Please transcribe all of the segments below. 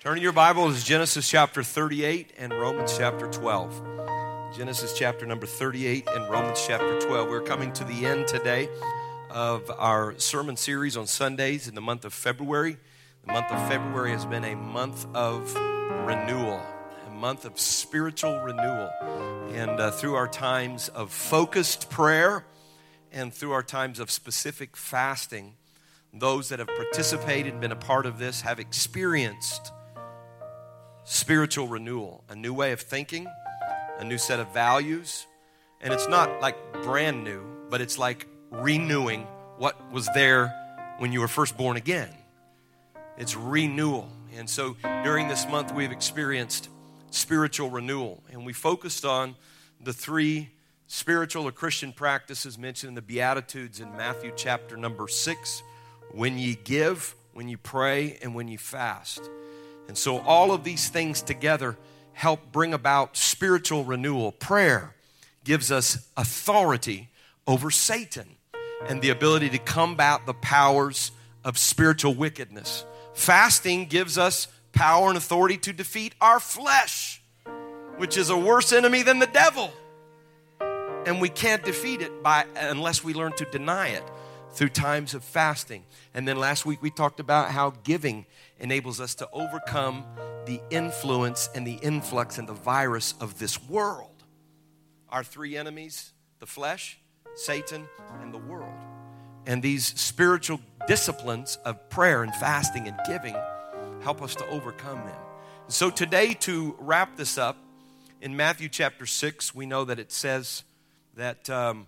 Turning your Bible is Genesis chapter 38 and Romans chapter 12. Genesis chapter number 38 and Romans chapter 12. We're coming to the end today of our sermon series on Sundays in the month of February. The month of February has been a month of renewal, a month of spiritual renewal. And uh, through our times of focused prayer and through our times of specific fasting, those that have participated been a part of this have experienced spiritual renewal, a new way of thinking, a new set of values. And it's not like brand new, but it's like renewing what was there when you were first born again. It's renewal. And so during this month, we've experienced spiritual renewal. And we focused on the three spiritual or Christian practices mentioned in the Beatitudes in Matthew chapter number six when ye give, when you pray, and when you fast. And so all of these things together help bring about spiritual renewal. Prayer gives us authority over Satan and the ability to combat the powers of spiritual wickedness. Fasting gives us power and authority to defeat our flesh, which is a worse enemy than the devil. And we can't defeat it by unless we learn to deny it through times of fasting. And then last week we talked about how giving enables us to overcome the influence and the influx and the virus of this world. Our three enemies the flesh, Satan, and the world. And these spiritual disciplines of prayer and fasting and giving help us to overcome them. So, today, to wrap this up, in Matthew chapter 6, we know that it says that um,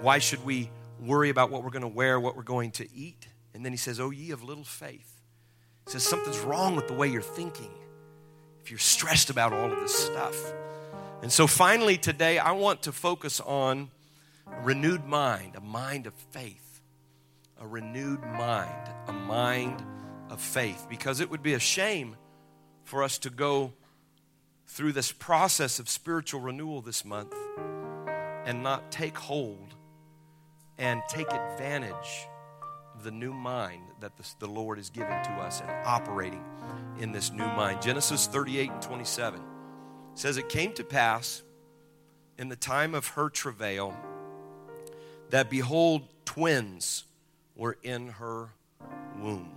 why should we worry about what we're going to wear, what we're going to eat? And then he says, Oh, ye of little faith says something's wrong with the way you're thinking if you're stressed about all of this stuff. And so finally today, I want to focus on a renewed mind, a mind of faith. A renewed mind, a mind of faith. Because it would be a shame for us to go through this process of spiritual renewal this month and not take hold and take advantage of the new mind that the, the Lord is giving to us and operating in this new mind. Genesis 38 and 27 says, It came to pass in the time of her travail that behold, twins were in her womb.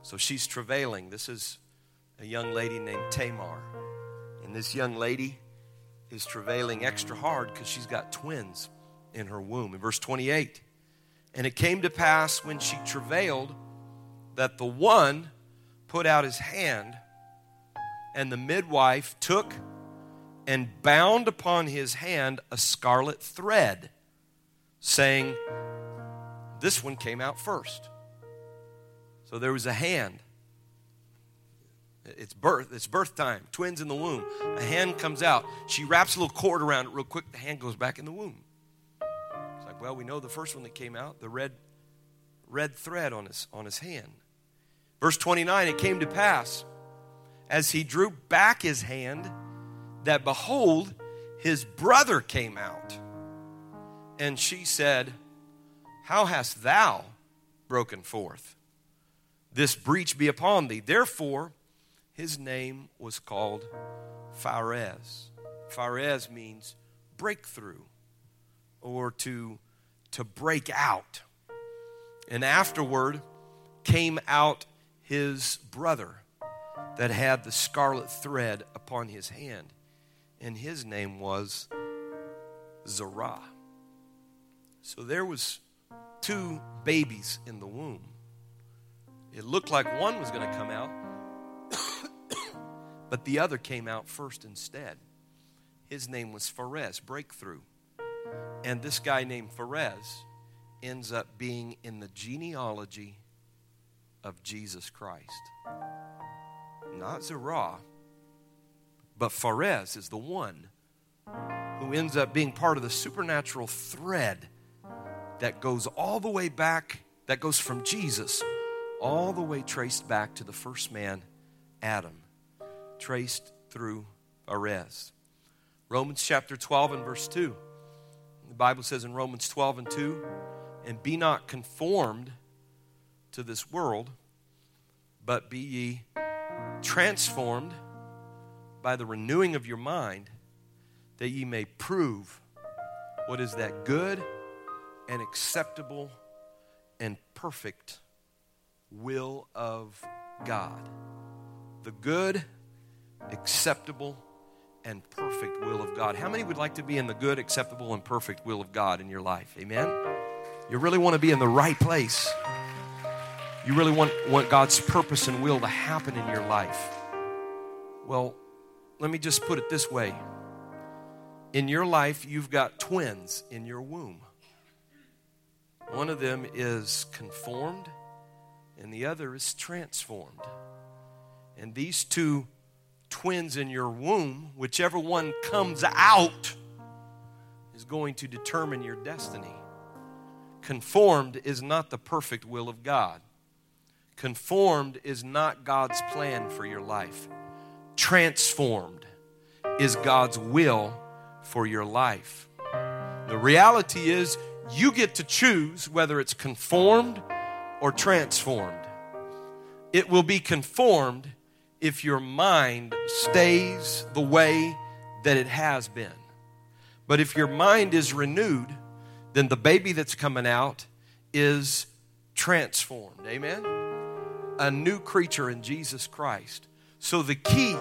So she's travailing. This is a young lady named Tamar. And this young lady is travailing extra hard because she's got twins in her womb. In verse 28, and it came to pass when she travailed that the one put out his hand, and the midwife took and bound upon his hand a scarlet thread, saying, This one came out first. So there was a hand. It's birth, it's birth time, twins in the womb. A hand comes out. She wraps a little cord around it real quick, the hand goes back in the womb. Well, we know the first one that came out, the red, red thread on his, on his hand. Verse 29 It came to pass, as he drew back his hand, that behold, his brother came out. And she said, How hast thou broken forth? This breach be upon thee. Therefore, his name was called Phares. Phares means breakthrough or to to break out. And afterward came out his brother that had the scarlet thread upon his hand, and his name was Zerah. So there was two babies in the womb. It looked like one was going to come out, but the other came out first instead. His name was Phares, breakthrough. And this guy named Phares ends up being in the genealogy of Jesus Christ. Not Zerah, but Phares is the one who ends up being part of the supernatural thread that goes all the way back, that goes from Jesus all the way traced back to the first man, Adam, traced through Phares. Romans chapter 12 and verse 2. The Bible says in Romans 12 and 2, and be not conformed to this world, but be ye transformed by the renewing of your mind, that ye may prove what is that good and acceptable and perfect will of God. The good, acceptable, and perfect will of God. How many would like to be in the good, acceptable, and perfect will of God in your life? Amen? You really want to be in the right place. You really want, want God's purpose and will to happen in your life. Well, let me just put it this way. In your life, you've got twins in your womb. One of them is conformed, and the other is transformed. And these two twins in your womb, whichever one comes out, is going to determine your destiny. Conformed is not the perfect will of God. Conformed is not God's plan for your life. Transformed is God's will for your life. The reality is, you get to choose whether it's conformed or transformed. It will be conformed if your mind stays the way that it has been. But if your mind is renewed, then the baby that's coming out is transformed. Amen? A new creature in Jesus Christ. So the key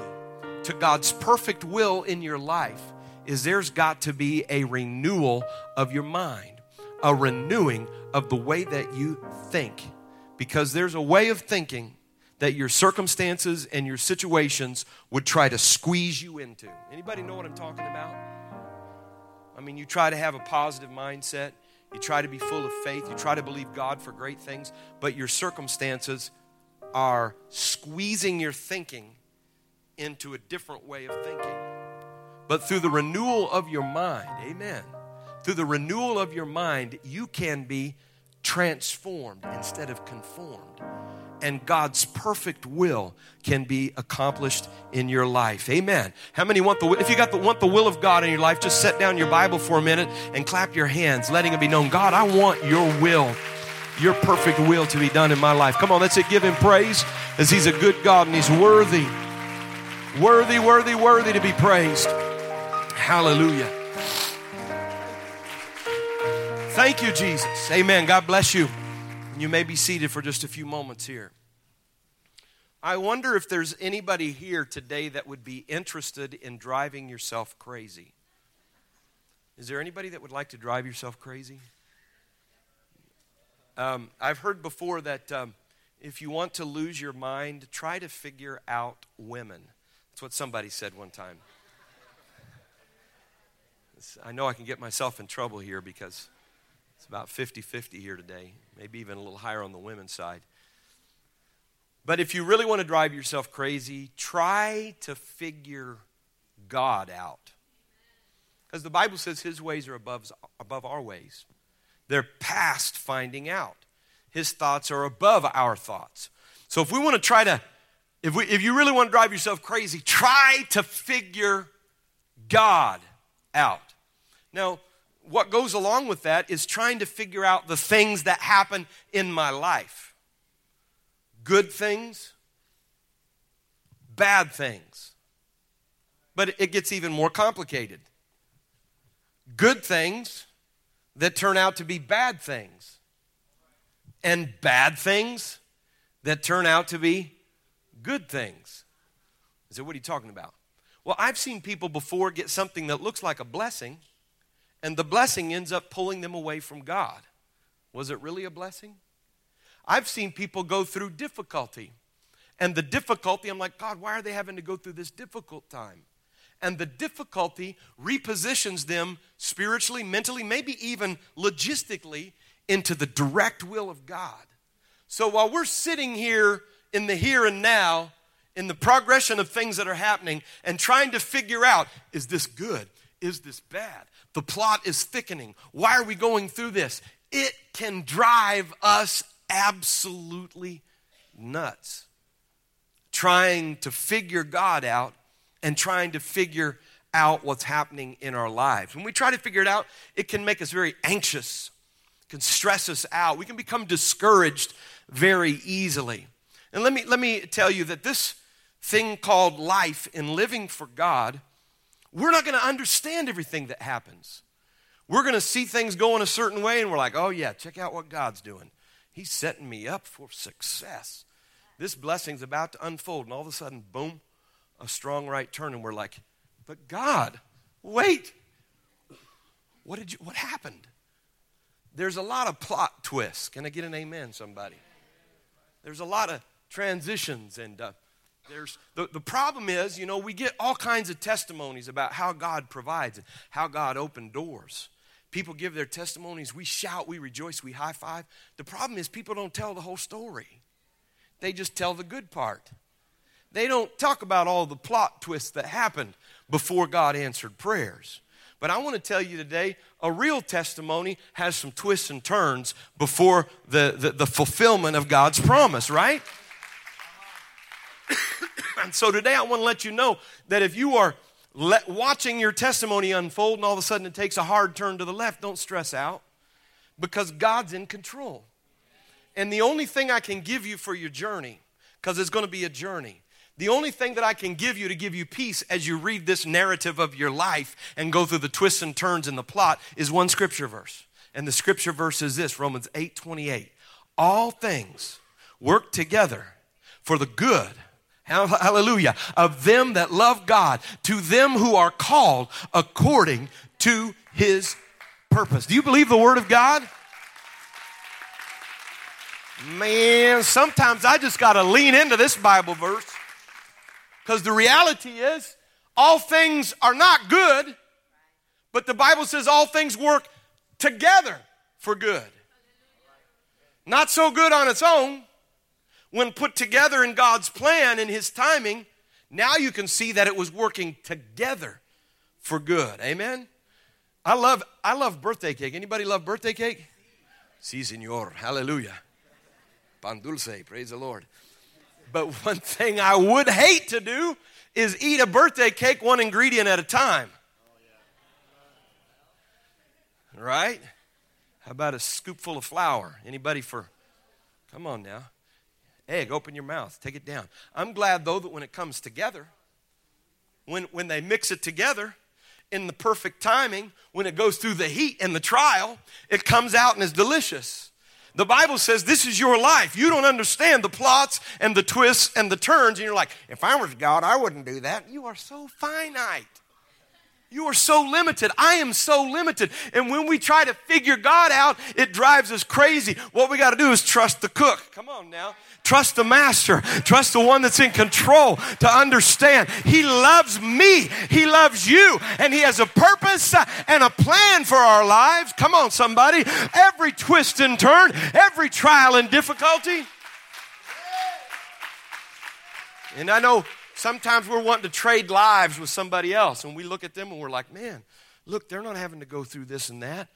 to God's perfect will in your life is there's got to be a renewal of your mind, a renewing of the way that you think. Because there's a way of thinking that your circumstances and your situations would try to squeeze you into. Anybody know what I'm talking about? I mean, you try to have a positive mindset, you try to be full of faith, you try to believe God for great things, but your circumstances are squeezing your thinking into a different way of thinking. But through the renewal of your mind, amen, through the renewal of your mind, you can be transformed instead of conformed and God's perfect will can be accomplished in your life. Amen. How many want the if you got the want the will of God in your life, just set down your Bible for a minute and clap your hands, letting it be known, God, I want your will, your perfect will to be done in my life. Come on, let's give him praise as he's a good God and he's worthy. Worthy, worthy, worthy to be praised. Hallelujah. Thank you, Jesus. Amen. God bless you. You may be seated for just a few moments here. I wonder if there's anybody here today that would be interested in driving yourself crazy. Is there anybody that would like to drive yourself crazy? Um, I've heard before that um, if you want to lose your mind, try to figure out women. That's what somebody said one time. I know I can get myself in trouble here because it's about 50 50 here today, maybe even a little higher on the women's side. But if you really want to drive yourself crazy, try to figure God out. Because the Bible says his ways are above, above our ways, they're past finding out. His thoughts are above our thoughts. So if we want to try to, if, we, if you really want to drive yourself crazy, try to figure God out. Now, what goes along with that is trying to figure out the things that happen in my life good things, bad things. But it gets even more complicated. Good things that turn out to be bad things, and bad things that turn out to be good things. I said, What are you talking about? Well, I've seen people before get something that looks like a blessing and the blessing ends up pulling them away from God. Was it really a blessing? I've seen people go through difficulty. And the difficulty, I'm like, God, why are they having to go through this difficult time? And the difficulty repositions them spiritually, mentally, maybe even logistically into the direct will of God. So while we're sitting here in the here and now, in the progression of things that are happening, and trying to figure out is this good? Is this bad? The plot is thickening. Why are we going through this? It can drive us absolutely nuts. Trying to figure God out and trying to figure out what's happening in our lives. When we try to figure it out, it can make us very anxious, can stress us out. We can become discouraged very easily. And let me, let me tell you that this, thing called life in living for God, we're not going to understand everything that happens. We're going to see things going a certain way, and we're like, oh, yeah, check out what God's doing. He's setting me up for success. This blessing's about to unfold, and all of a sudden, boom, a strong right turn, and we're like, but God, wait. What did you what happened? There's a lot of plot twists. Can I get an amen, somebody? There's a lot of transitions and uh, there's the, the problem is, you know, we get all kinds of testimonies about how God provides and how God opened doors. People give their testimonies, we shout, we rejoice, we high five. The problem is people don't tell the whole story. They just tell the good part. They don't talk about all the plot twists that happened before God answered prayers. But I want to tell you today a real testimony has some twists and turns before the, the, the fulfillment of God's promise, right? And so today I want to let you know that if you are watching your testimony unfold and all of a sudden it takes a hard turn to the left, don't stress out because God's in control. And the only thing I can give you for your journey, because it's going to be a journey, the only thing that I can give you to give you peace as you read this narrative of your life and go through the twists and turns in the plot is one scripture verse. And the scripture verse is this Romans 8 28. All things work together for the good hallelujah, of them that love God, to them who are called according to his purpose. Do you believe the word of God? Man, sometimes I just got to lean into this Bible verse because the reality is all things are not good, but the Bible says all things work together for good. Not so good on its own, when put together in God's plan and His timing, now you can see that it was working together for good. Amen. I love I love birthday cake. Anybody love birthday cake? Si, senor. Hallelujah. Pan dulce. Praise the Lord. But one thing I would hate to do is eat a birthday cake one ingredient at a time. Right? How about a scoopful of flour? Anybody for Come on now. Egg, open your mouth, take it down. I'm glad, though, that when it comes together, when, when they mix it together in the perfect timing, when it goes through the heat and the trial, it comes out and is delicious. The Bible says this is your life. You don't understand the plots and the twists and the turns, and you're like, if I was God, I wouldn't do that. You are so finite. You are so limited. I am so limited. And when we try to figure God out, it drives us crazy. What we got to do is trust the cook. Come on now. Trust the master. Trust the one that's in control to understand. He loves me. He loves you. And He has a purpose and a plan for our lives. Come on, somebody. Every twist and turn, every trial and difficulty. And I know sometimes we're wanting to trade lives with somebody else, and we look at them and we're like, man, look, they're not having to go through this and that.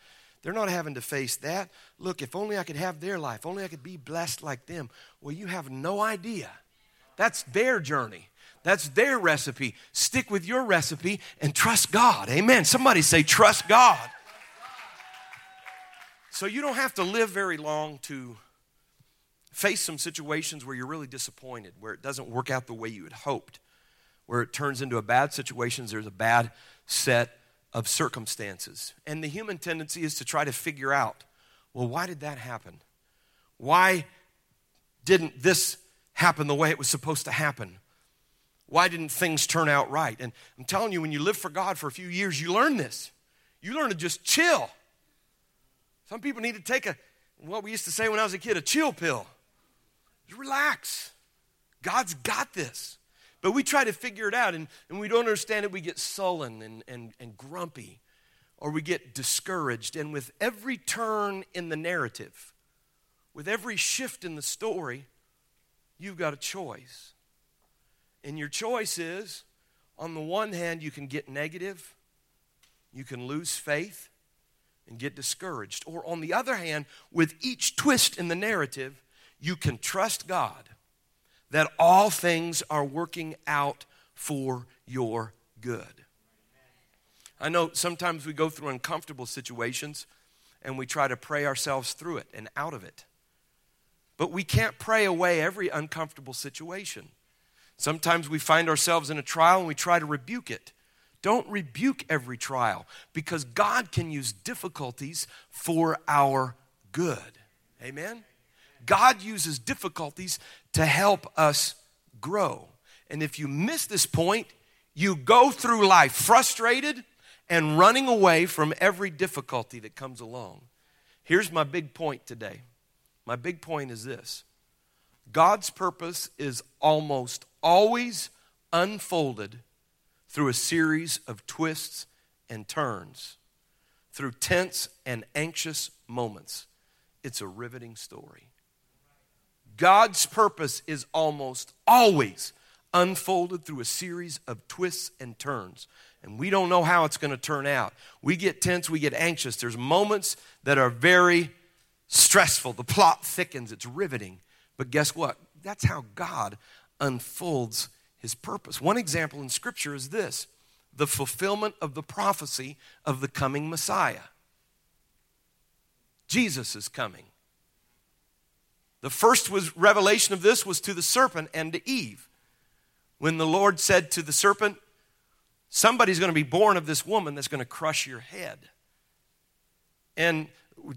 They're not having to face that. Look, if only I could have their life, only I could be blessed like them. Well, you have no idea. That's their journey. That's their recipe. Stick with your recipe and trust God. Amen. Somebody say, trust God. So you don't have to live very long to face some situations where you're really disappointed, where it doesn't work out the way you had hoped, where it turns into a bad situation, there's a bad set of circumstances. And the human tendency is to try to figure out well, why did that happen? Why didn't this happen the way it was supposed to happen? Why didn't things turn out right? And I'm telling you, when you live for God for a few years, you learn this. You learn to just chill. Some people need to take a, what we used to say when I was a kid, a chill pill. Just relax. God's got this. But we try to figure it out, and, and we don't understand it. We get sullen and, and, and grumpy, or we get discouraged. And with every turn in the narrative, with every shift in the story, you've got a choice. And your choice is on the one hand, you can get negative, you can lose faith, and get discouraged. Or on the other hand, with each twist in the narrative, you can trust God that all things are working out for your good. I know sometimes we go through uncomfortable situations and we try to pray ourselves through it and out of it. But we can't pray away every uncomfortable situation. Sometimes we find ourselves in a trial and we try to rebuke it. Don't rebuke every trial because God can use difficulties for our good. Amen? God uses difficulties to help us grow. And if you miss this point, you go through life frustrated and running away from every difficulty that comes along. Here's my big point today. My big point is this God's purpose is almost always unfolded through a series of twists and turns, through tense and anxious moments. It's a riveting story. God's purpose is almost always unfolded through a series of twists and turns. And we don't know how it's going to turn out. We get tense, we get anxious. There's moments that are very stressful. The plot thickens, it's riveting. But guess what? That's how God unfolds his purpose. One example in Scripture is this the fulfillment of the prophecy of the coming Messiah. Jesus is coming. The first was revelation of this was to the serpent and to Eve. When the Lord said to the serpent, Somebody's going to be born of this woman that's going to crush your head. And,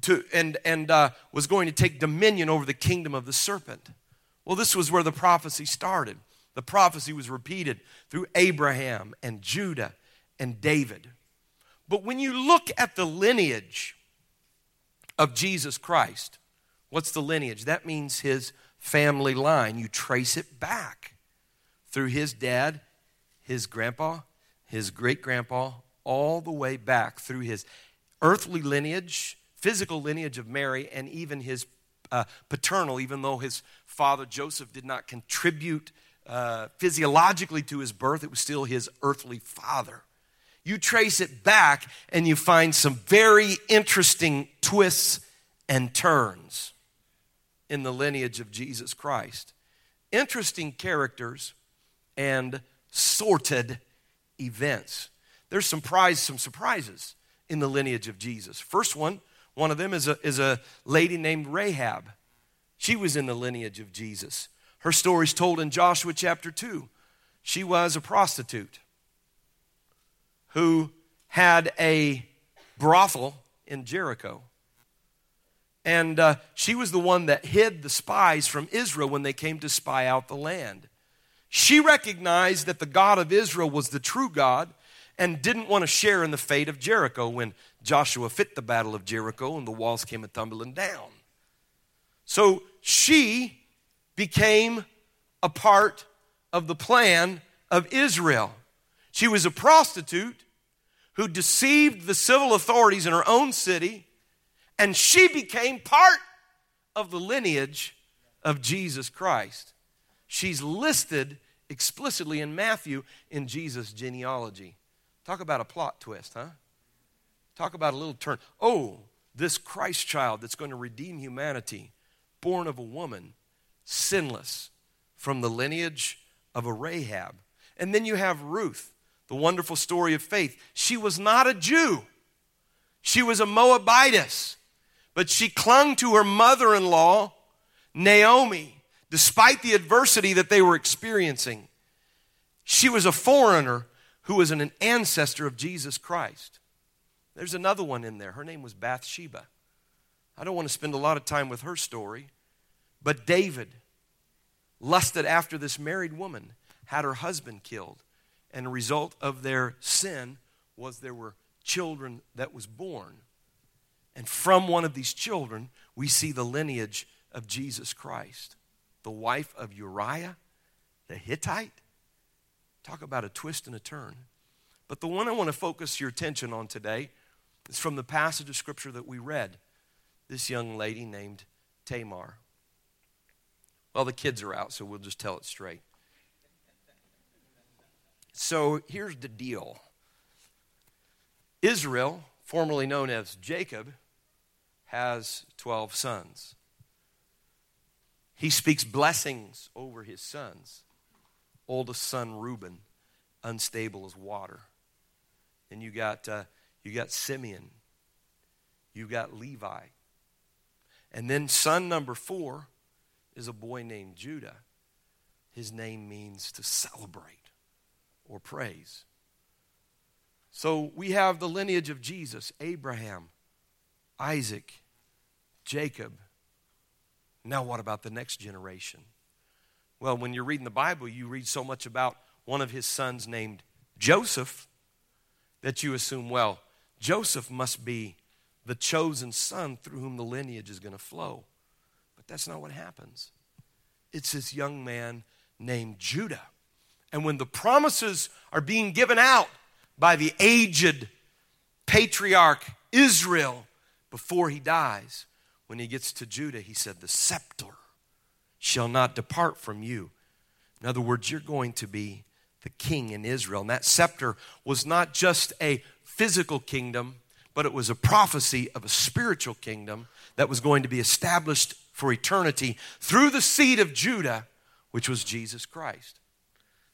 to, and, and uh, was going to take dominion over the kingdom of the serpent. Well, this was where the prophecy started. The prophecy was repeated through Abraham and Judah and David. But when you look at the lineage of Jesus Christ, what's the lineage? That means his family line. You trace it back through his dad, his grandpa, his great grandpa, all the way back through his earthly lineage, physical lineage of Mary, and even his uh, paternal, even though his father Joseph did not contribute uh, physiologically to his birth, it was still his earthly father. You trace it back and you find some very interesting twists and turns in the lineage of Jesus Christ. Interesting characters and sordid events. There's some, prize, some surprises in the lineage of Jesus. First one, one of them is a, is a lady named Rahab. She was in the lineage of Jesus. Her story is told in Joshua chapter 2. She was a prostitute who had a brothel in Jericho. And uh, she was the one that hid the spies from Israel when they came to spy out the land. She recognized that the God of Israel was the true God and didn't want to share in the fate of Jericho when Joshua fit the battle of Jericho and the walls came a tumbling down. So she became a part of the plan of Israel. She was a prostitute who deceived the civil authorities in her own city, and she became part of the lineage of Jesus Christ. She's listed explicitly in Matthew in Jesus' genealogy. Talk about a plot twist, huh? Talk about a little turn. Oh, this Christ child that's going to redeem humanity, born of a woman, sinless, from the lineage of a Rahab. And then you have Ruth, the wonderful story of faith. She was not a Jew, she was a Moabitess, but she clung to her mother in law, Naomi despite the adversity that they were experiencing. She was a foreigner who was an ancestor of Jesus Christ. There's another one in there. Her name was Bathsheba. I don't want to spend a lot of time with her story, but David lusted after this married woman, had her husband killed, and the result of their sin was there were children that was born. And from one of these children, we see the lineage of Jesus Christ the wife of Uriah the Hittite. Talk about a twist and a turn. But the one I want to focus your attention on today is from the passage of scripture that we read. This young lady named Tamar. Well, the kids are out, so we'll just tell it straight. So here's the deal Israel, formerly known as Jacob, has 12 sons. He speaks blessings over his sons. Oldest son, Reuben, unstable as water. And you got, uh, you got Simeon. You got Levi. And then son number four is a boy named Judah. his name means to celebrate or praise. So we have the lineage of Jesus Abraham, Isaac, Jacob. Now, what about the next generation? Well, when you're reading the Bible, you read so much about one of his sons named Joseph that you assume, well, Joseph must be the chosen son through whom the lineage is going to flow. But that's not what happens. It's this young man named Judah. And when the promises are being given out by the aged patriarch Israel before he dies, when he gets to Judah, he said, The scepter shall not depart from you. In other words, you're going to be the king in Israel. And that scepter was not just a physical kingdom, but it was a prophecy of a spiritual kingdom that was going to be established for eternity through the seed of Judah, which was Jesus Christ.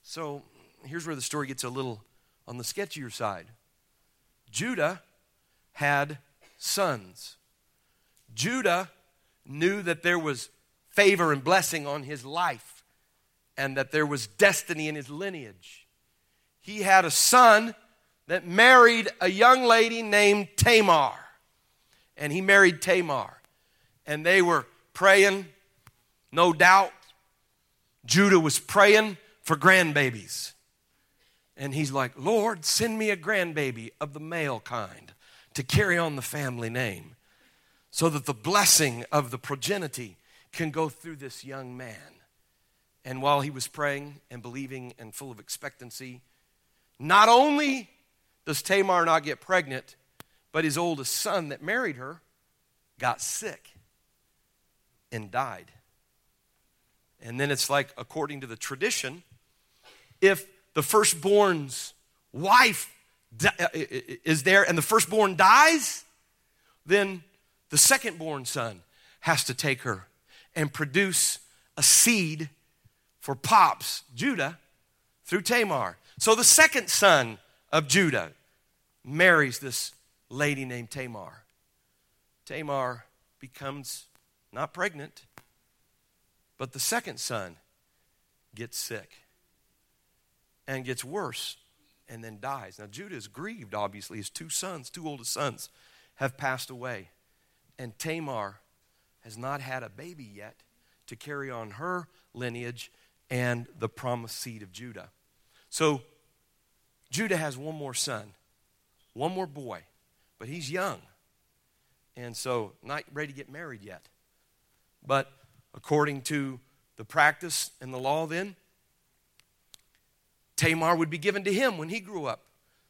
So here's where the story gets a little on the sketchier side. Judah had sons. Judah knew that there was favor and blessing on his life and that there was destiny in his lineage. He had a son that married a young lady named Tamar. And he married Tamar. And they were praying, no doubt. Judah was praying for grandbabies. And he's like, Lord, send me a grandbaby of the male kind to carry on the family name so that the blessing of the progeny can go through this young man. And while he was praying and believing and full of expectancy, not only does Tamar not get pregnant, but his oldest son that married her got sick and died. And then it's like, according to the tradition, if the firstborn's wife is there and the firstborn dies, then the second born son has to take her and produce a seed for Pops, Judah, through Tamar. So the second son of Judah marries this lady named Tamar. Tamar becomes not pregnant, but the second son gets sick and gets worse and then dies. Now, Judah is grieved, obviously. His two sons, two oldest sons, have passed away. And Tamar has not had a baby yet to carry on her lineage and the promised seed of Judah. So, Judah has one more son one more boy, but he's young. And so, not ready to get married yet. But according to the practice and the law, then, Tamar would be given to him when he grew up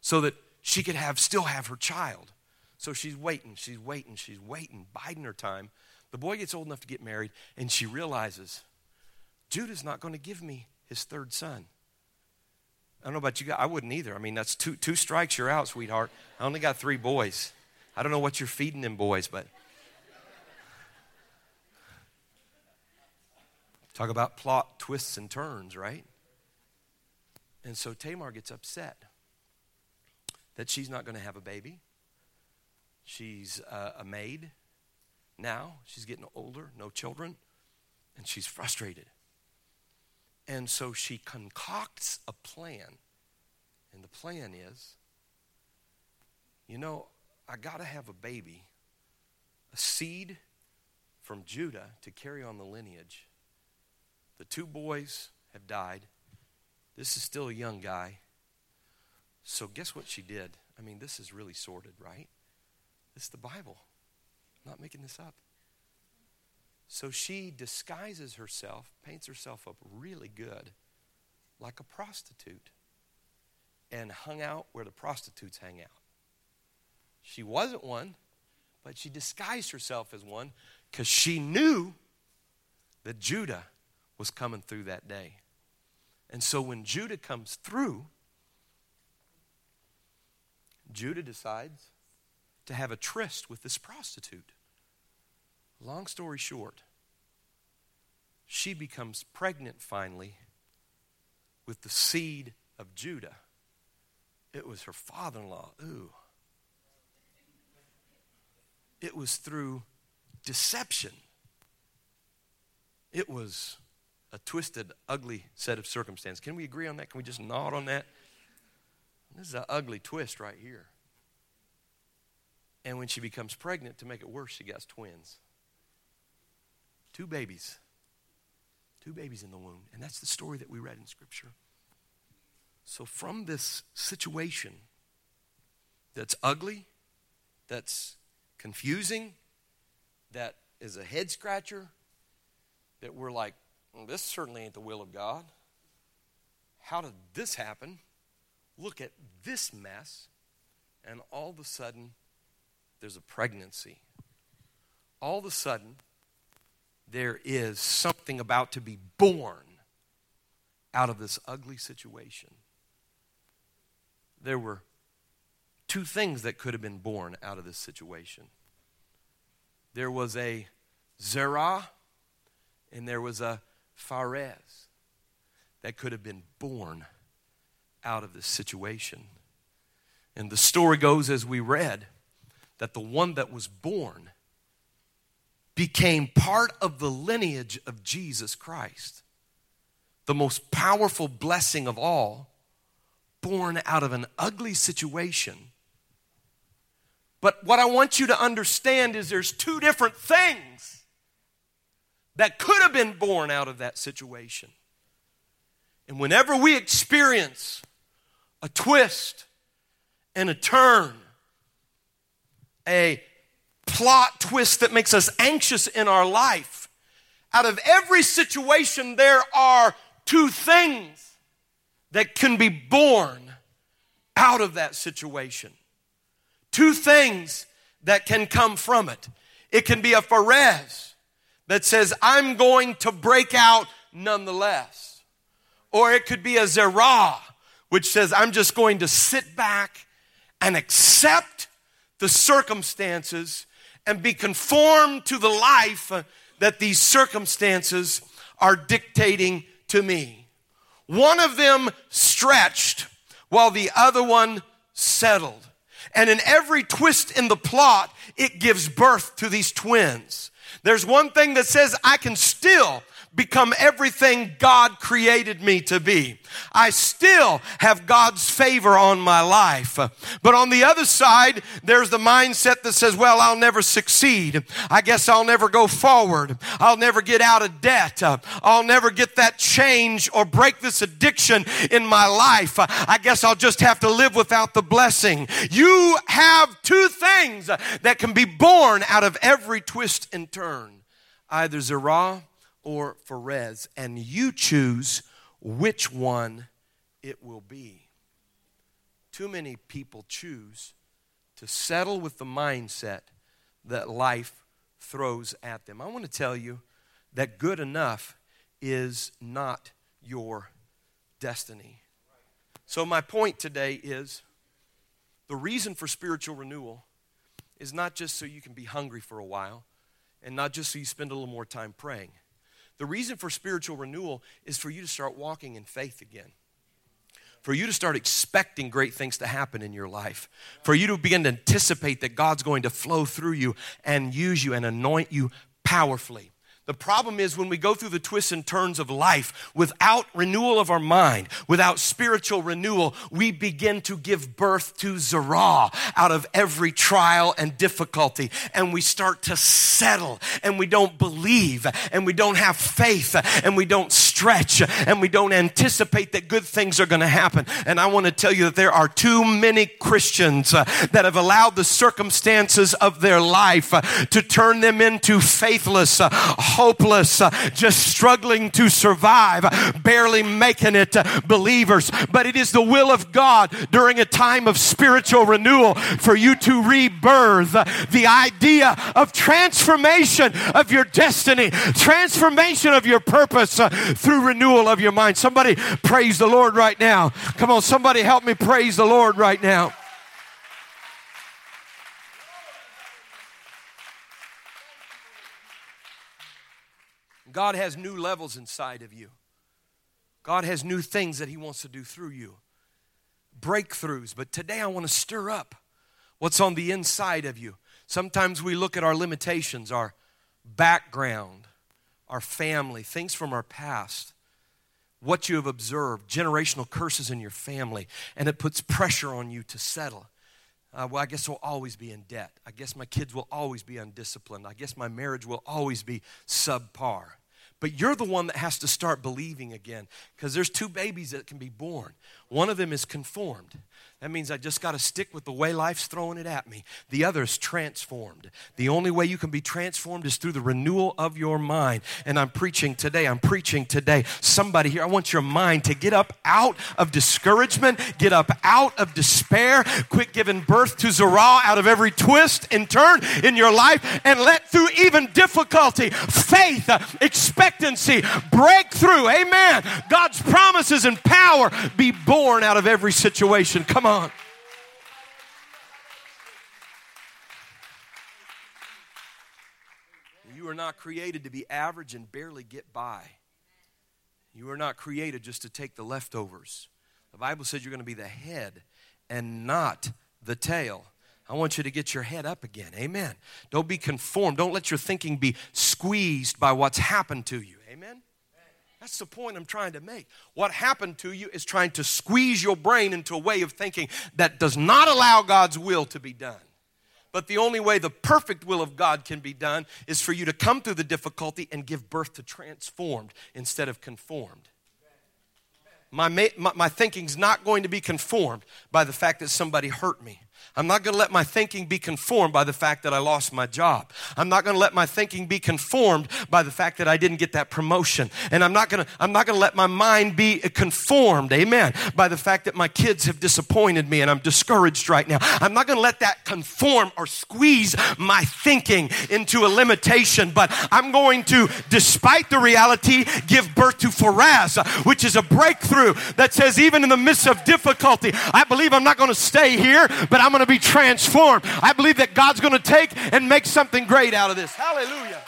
so that she could have still have her child. So she's waiting, she's waiting, she's waiting, biding her time. The boy gets old enough to get married, and she realizes Judah's not going to give me his third son. I don't know about you guys. I wouldn't either. I mean, that's two, two strikes, you're out, sweetheart. I only got three boys. I don't know what you're feeding them boys, but. Talk about plot twists and turns, right? And so Tamar gets upset that she's not going to have a baby. She's uh, a maid now. She's getting older, no children, and she's frustrated. And so she concocts a plan. And the plan is you know, I got to have a baby, a seed from Judah to carry on the lineage. The two boys have died. This is still a young guy. So, guess what she did? I mean, this is really sordid, right? Is the Bible. I'm not making this up. So she disguises herself, paints herself up really good, like a prostitute, and hung out where the prostitutes hang out. She wasn't one, but she disguised herself as one because she knew that Judah was coming through that day. And so when Judah comes through, Judah decides to have a tryst with this prostitute. Long story short, she becomes pregnant finally with the seed of Judah. It was her father in law. Ooh. It was through deception. It was a twisted, ugly set of circumstances. Can we agree on that? Can we just nod on that? This is an ugly twist right here. And when she becomes pregnant, to make it worse, she gets twins. Two babies. Two babies in the womb. And that's the story that we read in Scripture. So, from this situation that's ugly, that's confusing, that is a head scratcher, that we're like, well, this certainly ain't the will of God. How did this happen? Look at this mess. And all of a sudden, there's a pregnancy. All of a sudden, there is something about to be born out of this ugly situation. There were two things that could have been born out of this situation there was a Zerah and there was a Pharez that could have been born out of this situation. And the story goes as we read that the one that was born became part of the lineage of Jesus Christ. The most powerful blessing of all, born out of an ugly situation. But what I want you to understand is there's two different things that could have been born out of that situation. And whenever we experience a twist and a turn, a plot twist that makes us anxious in our life, out of every situation, there are two things that can be born out of that situation. Two things that can come from it. It can be a Pharez that says, I'm going to break out nonetheless. Or it could be a Zerah, which says, I'm just going to sit back and accept the circumstances and be conformed to the life that these circumstances are dictating to me. One of them stretched while the other one settled. And in every twist in the plot, it gives birth to these twins. There's one thing that says, I can still become everything God created me to be. I still have God's favor on my life. But on the other side, there's the mindset that says, well, I'll never succeed. I guess I'll never go forward. I'll never get out of debt. I'll never get that change or break this addiction in my life. I guess I'll just have to live without the blessing. You have two things that can be born out of every twist and turn. Either Zerah or Pharez, and you choose which one it will be. Too many people choose to settle with the mindset that life throws at them. I want to tell you that good enough is not your destiny. So, my point today is the reason for spiritual renewal is not just so you can be hungry for a while and not just so you spend a little more time praying. The reason for spiritual renewal is for you to start walking in faith again. For you to start expecting great things to happen in your life. For you to begin to anticipate that God's going to flow through you and use you and anoint you powerfully. The problem is when we go through the twists and turns of life without renewal of our mind, without spiritual renewal, we begin to give birth to Zerah out of every trial and difficulty. And we start to settle and we don't believe and we don't have faith and we don't stretch and we don't anticipate that good things are going to happen. And I want to tell you that there are too many Christians uh, that have allowed the circumstances of their life uh, to turn them into faithless, uh, hopeless, uh, just struggling to survive, barely making it uh, believers. But it is the will of God during a time of spiritual renewal for you to rebirth uh, the idea of transformation of your destiny, transformation of your purpose through renewal of your mind. Somebody praise the Lord right now. Come on, somebody help me praise the Lord right now. God has new levels inside of you. God has new things that He wants to do through you. Breakthroughs. But today I want to stir up what's on the inside of you. Sometimes we look at our limitations, our background, our family, things from our past, what you have observed, generational curses in your family, and it puts pressure on you to settle. Uh, well, I guess we'll always be in debt. I guess my kids will always be undisciplined. I guess my marriage will always be subpar. But you're the one that has to start believing again because there's two babies that can be born. One of them is conformed. That means I just got to stick with the way life's throwing it at me. The other is transformed. The only way you can be transformed is through the renewal of your mind. And I'm preaching today. I'm preaching today. Somebody here, I want your mind to get up out of discouragement, get up out of despair, quit giving birth to Zerah out of every twist and turn in your life, and let through even difficulty, faith, expectancy, breakthrough, amen. God's promises and power be born out of every situation. Come on. You are not created to be average and barely get by. You are not created just to take the leftovers. The Bible says you're going to be the head and not the tail. I want you to get your head up again. Amen. Don't be conformed. Don't let your thinking be squeezed by what's happened to you. Amen. That's the point I'm trying to make. What happened to you is trying to squeeze your brain into a way of thinking that does not allow God's will to be done. But the only way the perfect will of God can be done is for you to come through the difficulty and give birth to transformed instead of conformed. My, my, my thinking's not going to be conformed by the fact that somebody hurt me. I'm not going to let my thinking be conformed by the fact that I lost my job. I'm not going to let my thinking be conformed by the fact that I didn't get that promotion. And I'm not going to I'm not going to let my mind be conformed, amen, by the fact that my kids have disappointed me and I'm discouraged right now. I'm not going to let that conform or squeeze my thinking into a limitation, but I'm going to despite the reality give birth to Pharez, which is a breakthrough that says even in the midst of difficulty, I believe I'm not going to stay here, but I'm going to be transformed. I believe that God's going to take and make something great out of this. Hallelujah.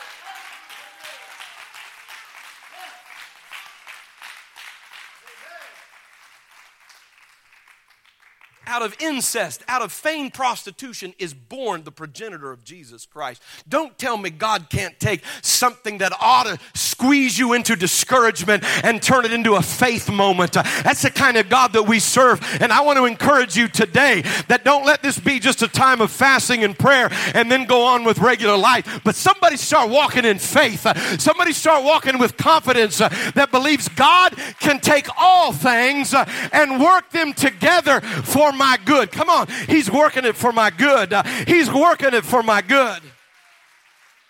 Out of incest, out of feigned prostitution is born the progenitor of Jesus Christ. Don't tell me God can't take something that ought to squeeze you into discouragement and turn it into a faith moment. That's the kind of God that we serve. And I want to encourage you today that don't let this be just a time of fasting and prayer and then go on with regular life. But somebody start walking in faith. Somebody start walking with confidence that believes God can take all things and work them together for my good. Come on. He's working it for my good. Uh, he's working it for my good.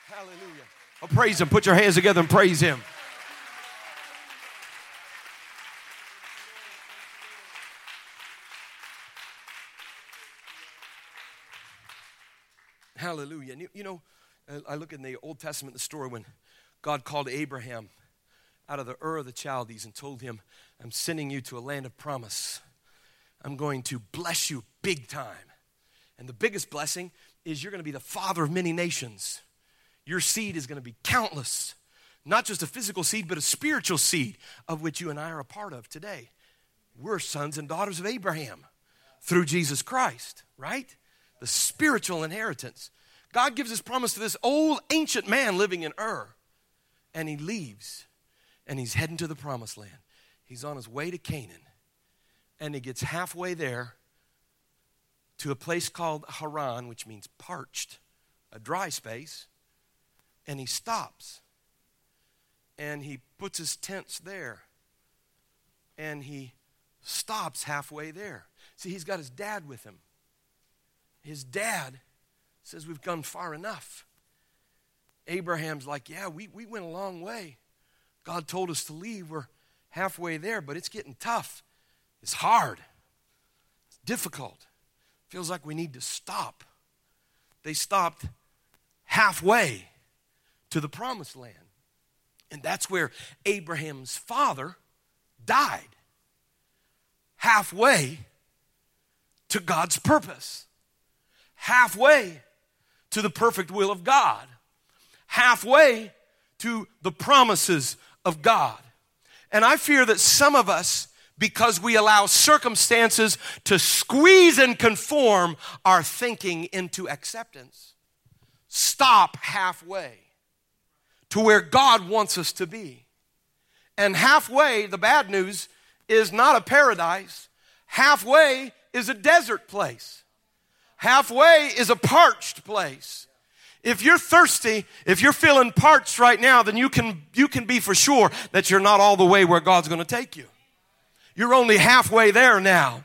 Hallelujah. Oh, praise Him. Put your hands together and praise Him. Hallelujah. You, you, know, I look in the Old Testament, the story when God called Abraham out of the Ur of the Chaldees and told him, I'm sending you to a land of promise. I'm going to bless you big time. And the biggest blessing is you're going to be the father of many nations. Your seed is going to be countless. Not just a physical seed, but a spiritual seed, of which you and I are a part of today. We're sons and daughters of Abraham through Jesus Christ, right? The spiritual inheritance. God gives his promise to this old ancient man living in Ur, and he leaves, and he's heading to the promised land. He's on his way to Canaan and he gets halfway there to a place called Haran, which means parched, a dry space, and he stops. And he puts his tents there. And he stops halfway there. See, he's got his dad with him. His dad says, We've gone far enough. Abraham's like, Yeah, we, we went a long way. God told us to leave. We're halfway there, but it's getting tough. It's hard, it's difficult. Feels like we need to stop. They stopped halfway to the promised land. And that's where Abraham's father died. Halfway to God's purpose. Halfway to the perfect will of God. Halfway to the promises of God. And I fear that some of us because we allow circumstances to squeeze and conform our thinking into acceptance. Stop halfway. to where God wants us to be. And halfway, the bad news is not a paradise, halfway is a desert place, halfway is a parched place. If you're thirsty, if you're feeling parched right now, then you can, you can be for sure that you're not all the way where God's going to take you. You're only halfway there now.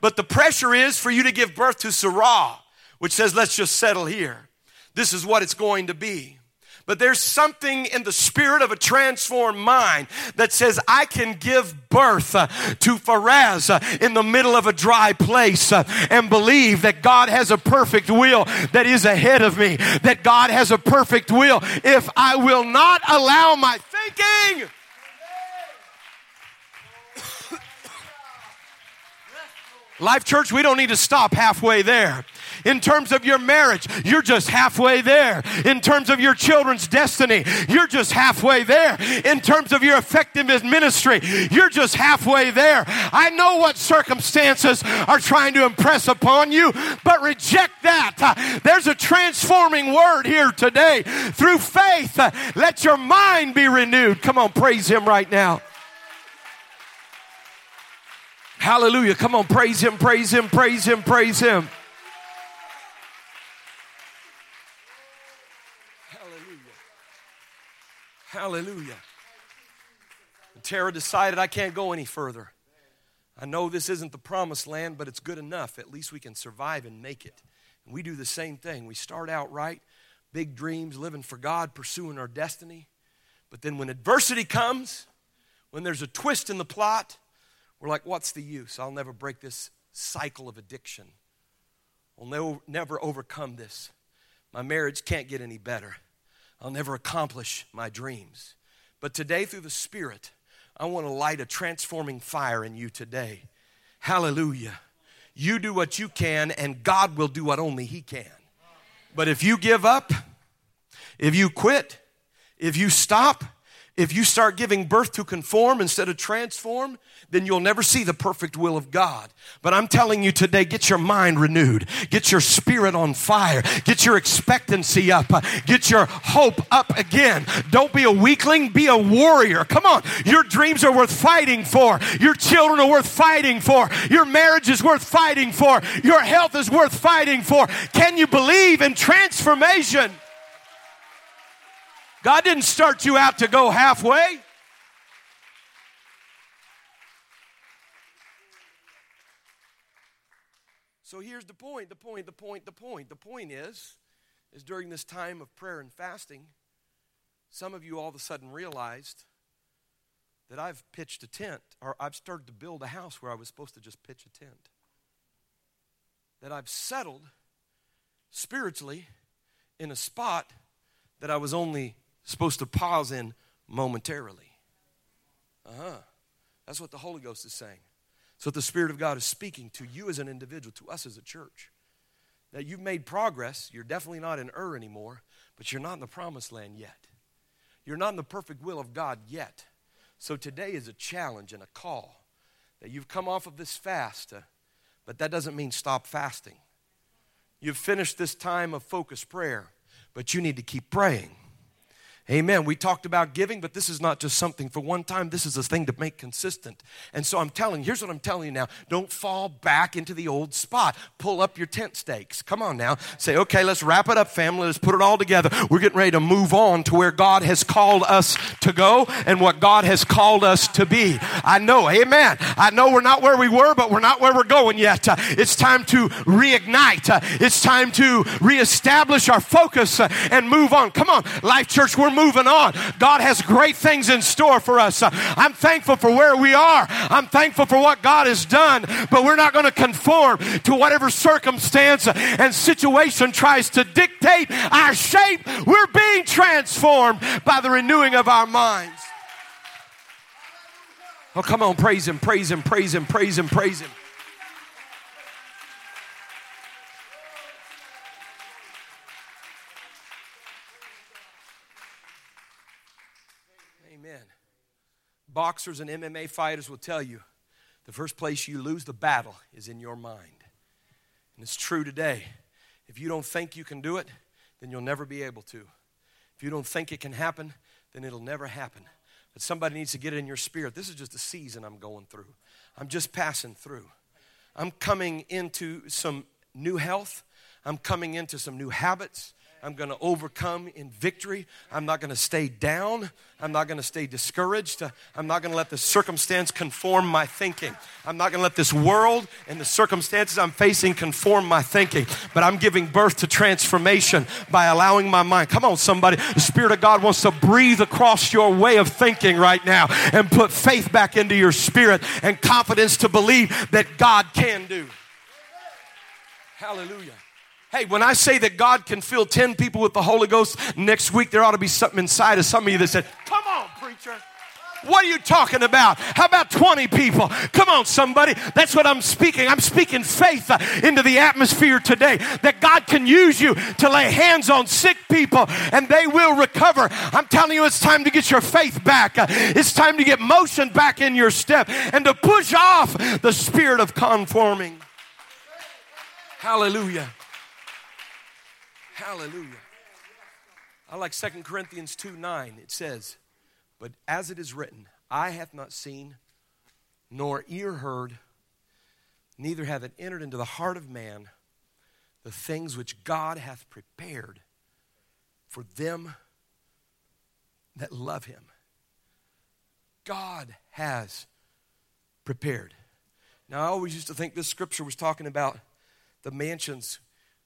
But the pressure is for you to give birth to Zerah, which says, let's just settle here. This is what it's going to be. But there's something in the spirit of a transformed mind that says, I can give birth uh, to Pharez uh, in the middle of a dry place uh, and believe that God has a perfect will that is ahead of me, that God has a perfect will if I will not allow my thinking. Life Church, we don't need to stop halfway there. In terms of your marriage, you're just halfway there. In terms of your children's destiny, you're just halfway there. In terms of your effectiveness ministry, you're just halfway there. I know what circumstances are trying to impress upon you, but reject that. Uh, there's a transforming word here today. Through faith, uh, let your mind be renewed. Come on, praise Him right now. Hallelujah. Come on, praise Him, praise Him, praise Him, praise Him. Hallelujah. And Terah decided I can't go any further. I know this isn't the promised land, but it's good enough. At least we can survive and make it. And we do the same thing. We start out right, big dreams, living for God, pursuing our destiny. But then when adversity comes, when there's a twist in the plot, we're like, what's the use? I'll never break this cycle of addiction. I'll never, never overcome this. My marriage can't get any better. I'll never accomplish my dreams. But today, through the Spirit, I want to light a transforming fire in you today. Hallelujah. You do what you can, and God will do what only He can. But if you give up, if you quit, if you stop, if you start giving birth to conform instead of transform, then you'll never see the perfect will of God. But I'm telling you today, get your mind renewed, get your spirit on fire, get your expectancy up, get your hope up again. Don't be a weakling, be a warrior. Come on, your dreams are worth fighting for, your children are worth fighting for, your marriage is worth fighting for, your health is worth fighting for. Can you believe in transformation? God didn't start you out to go halfway. So here's the point, the point, the point, the point. The point is, is during this time of prayer and fasting, some of you all of a sudden realized that I've pitched a tent, or I've started to build a house where I was supposed to just pitch a tent. That I've settled spiritually in a spot that I was only supposed to pause in momentarily. Uh huh. That's what the Holy Ghost is saying. What the Spirit of God is speaking to you as an individual, to us as a church. That you've made progress. You're definitely not in Ur anymore, but you're not in the promised land yet. You're not in the perfect will of God yet. So today is a challenge and a call that you've come off of this fast, uh, but that doesn't mean stop fasting. You've finished this time of focused prayer, but you need to keep praying. Amen. We talked about giving, but this is not just something for one time. This is a thing to make consistent. And so I'm telling here's what I'm telling you now. Don't fall back into the old spot. Pull up your tent stakes. Come on now. Say, okay, let's wrap it up, family. Let's put it all together. We're getting ready to move on to where God has called us to go and what God has called us to be. I know, amen. I know we're not where we were, but we're not where we're going yet. Uh, it's time to reignite. Uh, it's time to reestablish our focus uh, and move on. Come on, Life Church, we're moving on. God has great things in store for us. I'm thankful for where we are. I'm thankful for what God has done, but we're not going to conform to whatever circumstance and situation tries to dictate our shape. We're being transformed by the renewing of our minds. Oh, come on, praise Him, praise Him, praise Him, praise Him, praise Him. Boxers and MMA fighters will tell you the first place you lose the battle is in your mind. And it's true today. If you don't think you can do it, then you'll never be able to. If you don't think it can happen, then it'll never happen. But somebody needs to get it in your spirit. This is just a season I'm going through. I'm just passing through. I'm coming into some new health. I'm coming into some new habits. I'm going to overcome in victory. I'm not going to stay down. I'm not going to stay discouraged. I'm not going to let the circumstance conform my thinking. I'm not going to let this world and the circumstances I'm facing conform my thinking. But I'm giving birth to transformation by allowing my mind. Come on, somebody. The Spirit of God wants to breathe across your way of thinking right now and put faith back into your spirit and confidence to believe that God can do. Hallelujah. Hey, when I say that God can fill 10 people with the Holy Ghost next week, there ought to be something inside of some of you that said, Come on, preacher. What are you talking about? How about 20 people? Come on, somebody. That's what I'm speaking. I'm speaking faith uh, into the atmosphere today that God can use you to lay hands on sick people and they will recover. I'm telling you, it's time to get your faith back. Uh, it's time to get motion back in your step and to push off the spirit of conforming. Hallelujah. Hallelujah. I like 2 Corinthians 2 9. It says, But as it is written, eye hath not seen, nor ear heard, neither hath it entered into the heart of man the things which God hath prepared for them that love him. God has prepared. Now, I always used to think this scripture was talking about the mansions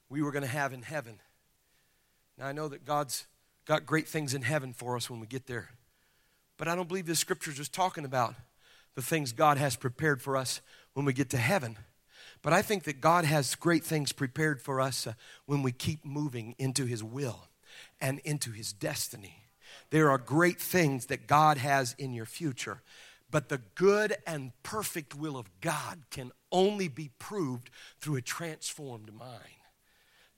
we were going to have in heaven. Now, I know that God's got great things in heaven for us when we get there. But I don't believe this scripture is just talking about the things God has prepared for us when we get to heaven. But I think that God has great things prepared for us uh, when we keep moving into His will and into His destiny. There are great things that God has in your future. But the good and perfect will of God can only be proved through a transformed mind.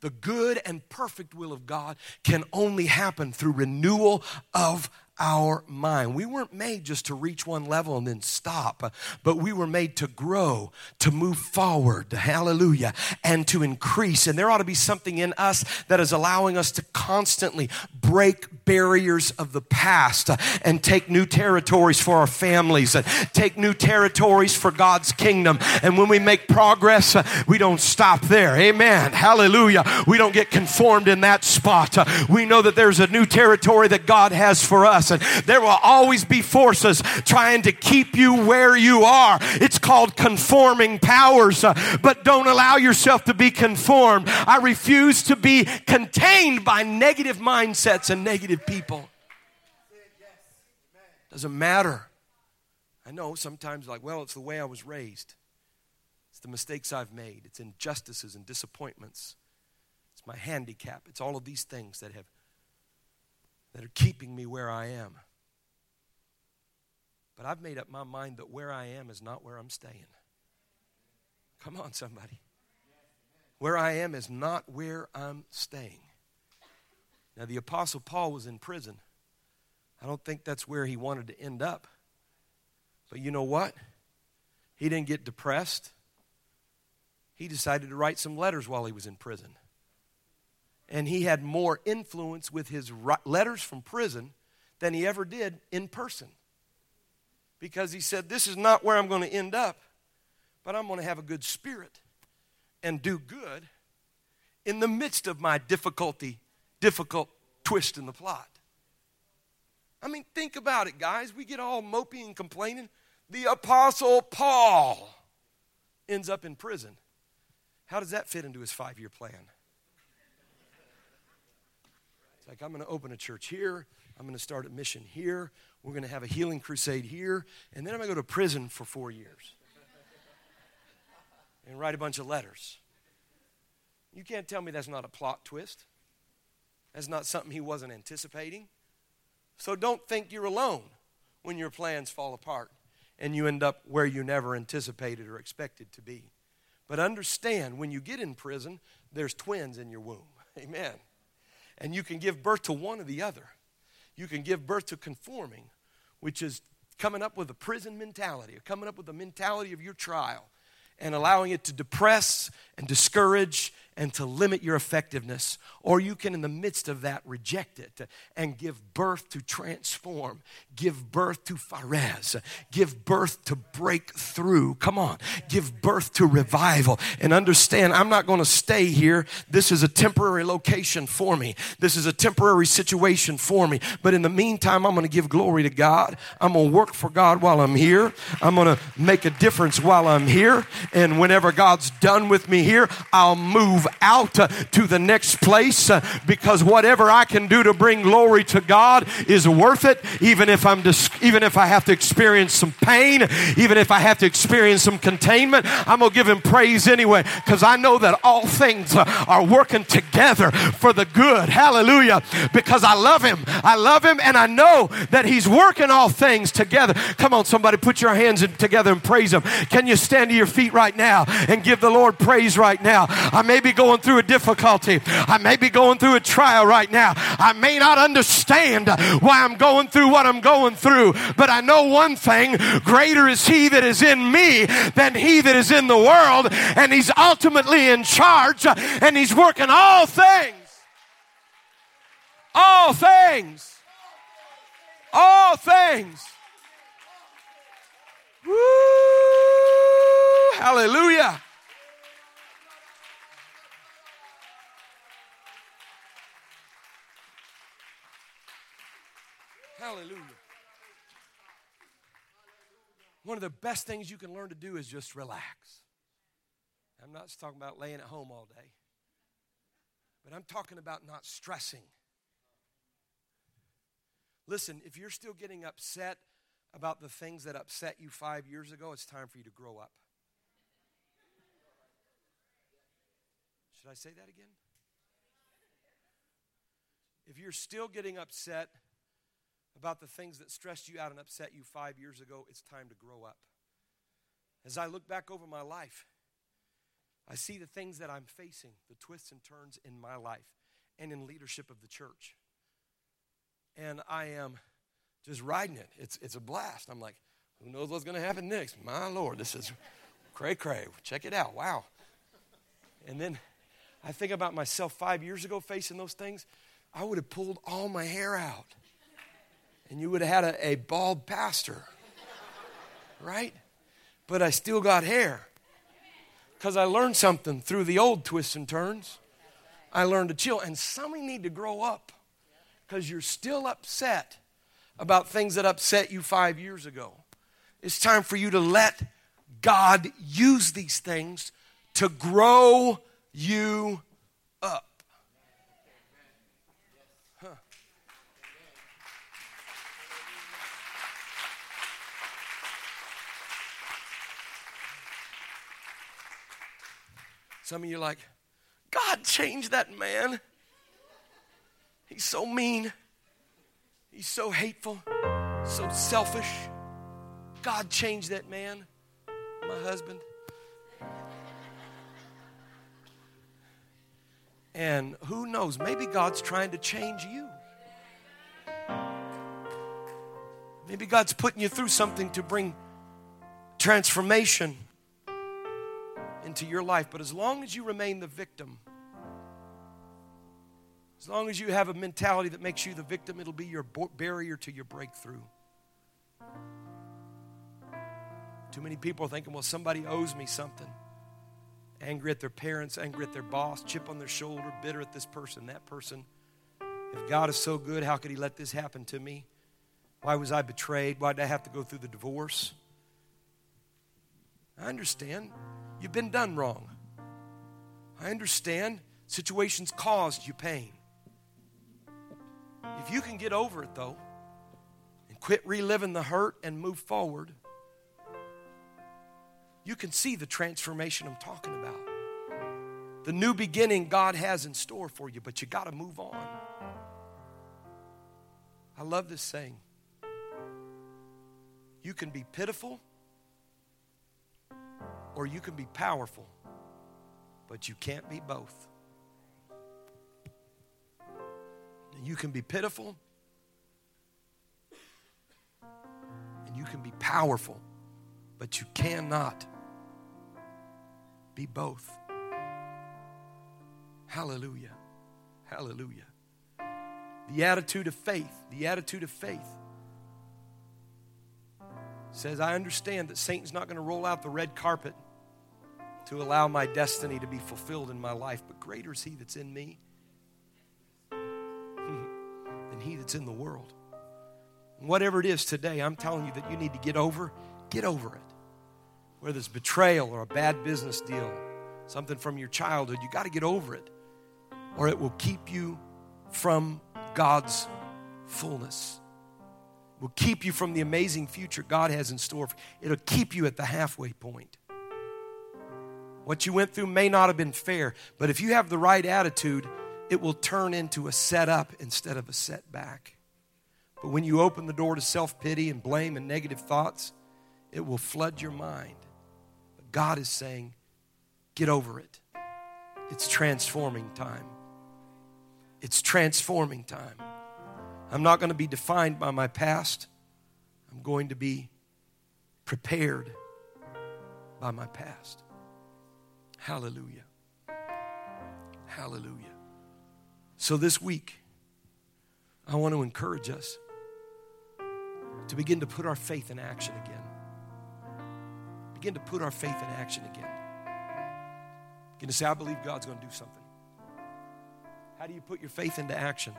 The good and perfect will of God can only happen through renewal of our mind. We weren't made just to reach one level and then stop, but we were made to grow, to move forward, hallelujah, and to increase. And there ought to be something in us that is allowing us to constantly break barriers of the past and take new territories for our families, and take new territories for God's kingdom. And when we make progress, we don't stop there. Amen. Hallelujah. We don't get conformed in that spot. We know that there's a new territory that God has for us. And there will always be forces trying to keep you where you are. It's called conforming powers, uh, but don't allow yourself to be conformed. I refuse to be contained by negative mindsets and negative people. Doesn't matter. I know sometimes, like, well, it's the way I was raised. It's the mistakes I've made. It's injustices and disappointments. It's my handicap. It's all of these things that have that are keeping me where I am. But I've made up my mind that where I am is not where I'm staying. Come on, somebody. Where I am is not where I'm staying. Now, the Apostle Paul was in prison. I don't think that's where he wanted to end up. But you know what? He didn't get depressed. He decided to write some letters while he was in prison and he had more influence with his letters from prison than he ever did in person. Because he said, This is not where I'm going to end up, but I'm going to have a good spirit and do good in the midst of my difficulty, difficult twist in the plot. I mean, think about it, guys. We get all mopey and complaining. The Apostle Paul ends up in prison. How does that fit into his five year plan? Like, I'm going to open a church here. I'm going to start a mission here. We're going to have a healing crusade here. And then I'm going to go to prison for four years and write a bunch of letters. You can't tell me that's not a plot twist. That's not something he wasn't anticipating. So don't think you're alone when your plans fall apart and you end up where you never anticipated or expected to be. But understand when you get in prison, there's twins in your womb. Amen and you can give birth to one or the other. You can give birth to conforming, which is coming up with a prison mentality, or coming up with the mentality of your trial, and allowing it to depress and discourage and to limit your effectiveness, or you can, in the midst of that, reject it and give birth to transform, give birth to Phares, give birth to breakthrough. Come on, give birth to revival. And understand, I'm not going to stay here. This is a temporary location for me, this is a temporary situation for me. But in the meantime, I'm going to give glory to God. I'm going to work for God while I'm here. I'm going to make a difference while I'm here. And whenever God's done with me here, I'll move out uh, to the next place uh, because whatever I can do to bring glory to God is worth it, even if I'm dis- even if I have to experience some pain, even if I have to experience some containment. I'm gonna give Him praise anyway because I know that all things uh, are working together for the good. Hallelujah! Because I love Him, I love Him, and I know that He's working all things together. Come on, somebody, put your hands together and praise Him. Can you stand to your feet right now and give the Lord praise right now? I may be going through a difficulty. I may be going through a trial right now. I may not understand why I'm going through what I'm going through, but I know one thing greater is He that is in me than He that is in the world, and He's ultimately in charge, and He's working all things. All things. All things. Woo! Hallelujah. Hallelujah. One of the best things you can learn to do is just relax. I'm not talking about laying at home all day, but I'm talking about not stressing. Listen, if you're still getting upset about the things that upset you five years ago, it's time for you to grow up. Should I say that again? If you're still getting upset about the things that stressed you out and upset you five years ago, it's time to grow up. As I look back over my life, I see the things that I'm facing, the twists and turns in my life and in leadership of the church. And I am just riding it. It's, it's a blast. I'm like, who knows what's going to happen next? My Lord, this is cray cray. Check it out. Wow. And then I think about myself five years ago facing those things. I would have pulled all my hair out and you would have had a, a bald pastor, right? But I still got hair because I learned something through the old twists and turns. I learned to chill. And some of you need to grow up because you're still upset about things that upset you five years ago. It's time for you to let God use these things to grow you up. Some of you are like, God changed that man. He's so mean. He's so hateful, so selfish. God changed that man, my husband. And who knows, maybe God's trying to change you. Maybe God's putting you through something to bring transformation into your life. But as long as you remain the victim, as long as you have a mentality that makes you the victim, it'll be your barrier to your breakthrough. Too many people are thinking, well, somebody owes me something. Angry at their parents, angry at their boss, chip on their shoulder, bitter at this person, that person. If God is so good, how could He let this happen to me? Why was I betrayed? Why did I have to go through the divorce? I understand. You've been done wrong. I understand situations caused you pain. If you can get over it, though, and quit reliving the hurt and move forward, you can see the transformation I'm talking about. The new beginning God has in store for you, but you got to move on. I love this saying. You can be pitiful or you can be powerful, but you can't be both. You can be pitiful and you can be powerful, but you cannot be both. Hallelujah. Hallelujah. The attitude of faith, the attitude of faith says, I understand that Satan's not going to roll out the red carpet to allow my destiny to be fulfilled in my life, but greater is he that's in me than he that's in the world. whatever it is today, I'm telling you that you need to get over, get over it. Whether it's betrayal or a bad business deal, something from your childhood, you got to get over it, or it will keep you from God's fullness. will keep you from the amazing future God has in store. It'll keep you at the halfway point. What you went through may not have been fair, but if you have the right attitude, it will turn into a setup instead of a setback. But when you open the door to self pity and blame and negative thoughts, it will flood your mind. But God is saying, get over it. It's transforming time. It's transforming time. I'm not going to be defined by my past. I'm going to be prepared by my past. Hallelujah. Hallelujah. So this week, I want to encourage us to begin to put our faith in action again. Begin to put our faith in action again. Begin to say, I believe God's going to do something. How do you put your faith into action?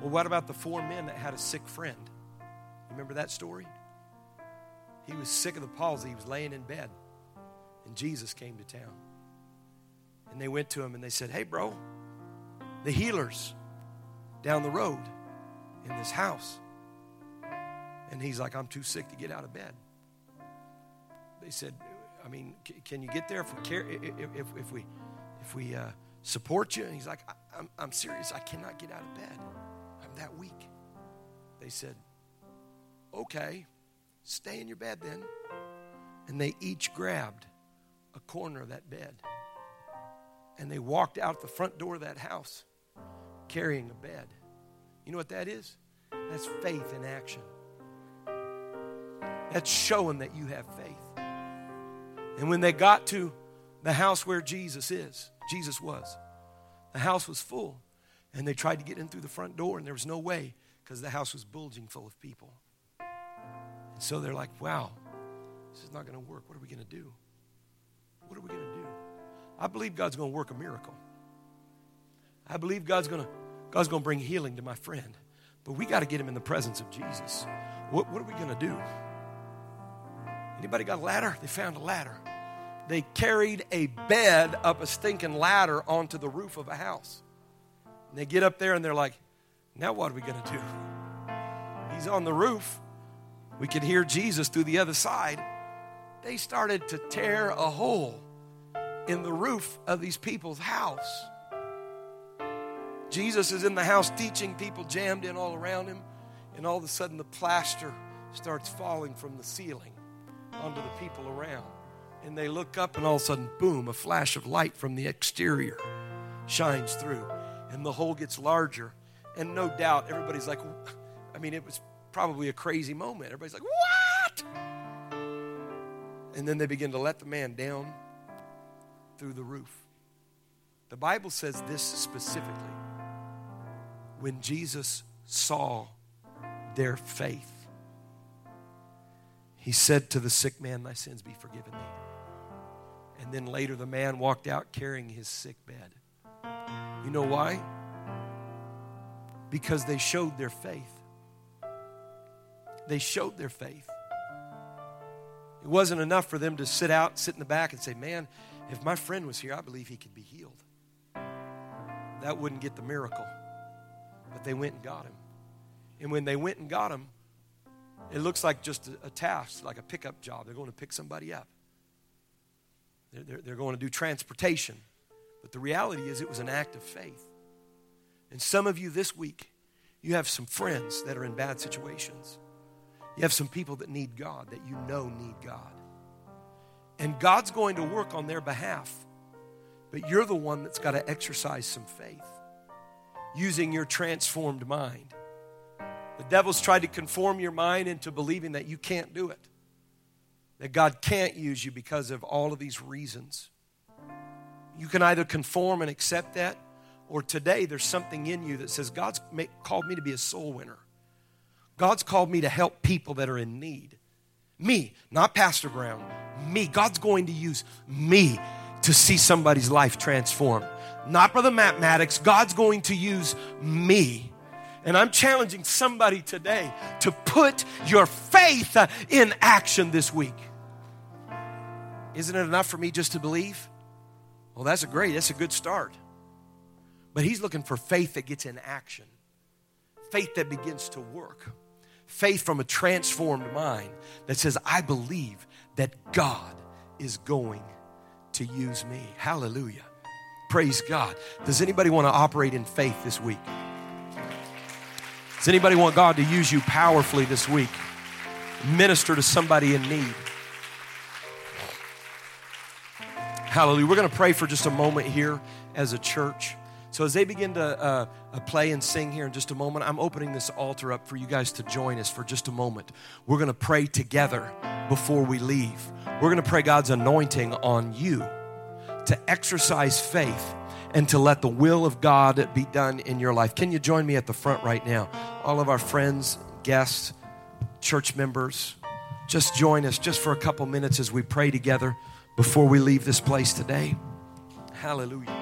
Well, what about the four men that had a sick friend? Remember that story? He was sick of the palsy. He was laying in bed. And Jesus came to town. And they went to him and they said, Hey, bro, the healers down the road in this house. And he's like, I'm too sick to get out of bed. They said, I mean, can you get there if we care, if, if, we, if we uh, support you? And he's like, I'm, I'm serious. I cannot get out of bed. I'm that weak. They said, okay, stay in your bed then. And they each grabbed a corner of that bed. And they walked out the front door of that house carrying a bed. You know what that is? That's faith in action. That's showing that you have faith. And when they got to the house where Jesus is, Jesus was, the house was full. And they tried to get in through the front door, and there was no way because the house was bulging full of people. And so they're like, wow, this is not going to work. What are we going to do? What are we going to do? I believe God's going to work a miracle. I believe God's going to God's going to bring healing to my friend. But we got to get him in the presence of Jesus. What, what are we going to do? Anybody got a ladder? They found a ladder. They carried a bed up a stinking ladder onto the roof of a house. And they get up there and they're like, now what are we going to do? He's on the roof. We can hear Jesus through the other side. They started to tear a hole in the roof of these people's house. Jesus is in the house teaching, people jammed in all around him, and all of a sudden the plaster starts falling from the ceiling onto the people around. And they look up, and all of a sudden, boom, a flash of light from the exterior shines through, and the hole gets larger. And no doubt, everybody's like, I mean, it was probably a crazy moment. Everybody's like, what? And then they begin to let the man down through the roof. The Bible says this specifically when Jesus saw their faith, he said to the sick man, Thy sins be forgiven thee. And then later, the man walked out carrying his sick bed. You know why? Because they showed their faith. They showed their faith. It wasn't enough for them to sit out, sit in the back, and say, Man, if my friend was here, I believe he could be healed. That wouldn't get the miracle. But they went and got him. And when they went and got him, it looks like just a, a task, like a pickup job. They're going to pick somebody up, they're, they're, they're going to do transportation. But the reality is, it was an act of faith. And some of you this week, you have some friends that are in bad situations. You have some people that need God, that you know need God. And God's going to work on their behalf. But you're the one that's got to exercise some faith using your transformed mind. The devil's tried to conform your mind into believing that you can't do it, that God can't use you because of all of these reasons. You can either conform and accept that, or today there's something in you that says, God's called me to be a soul winner. God's called me to help people that are in need. Me, not Pastor Brown, me. God's going to use me to see somebody's life transformed. Not Brother Matt Maddox. God's going to use me. And I'm challenging somebody today to put your faith uh, in action this week. Isn't it enough for me just to believe? Well, that's a great, that's a good start. But he's looking for faith that gets in action, faith that begins to work, faith from a transformed mind that says, I believe that God is going to use me. Hallelujah. Praise God. Does anybody want to operate in faith this week? Does anybody want God to use you powerfully this week? Minister to somebody in need. Hallelujah. We're going to pray for just a moment here as a church. So, as they begin to uh, uh, play and sing here in just a moment, I'm opening this altar up for you guys to join us for just a moment. We're going to pray together before we leave. We're going to pray God's anointing on you to exercise faith and to let the will of God be done in your life. Can you join me at the front right now? All of our friends, guests, church members, just join us just for a couple minutes as we pray together before we leave this place today. Hallelujah.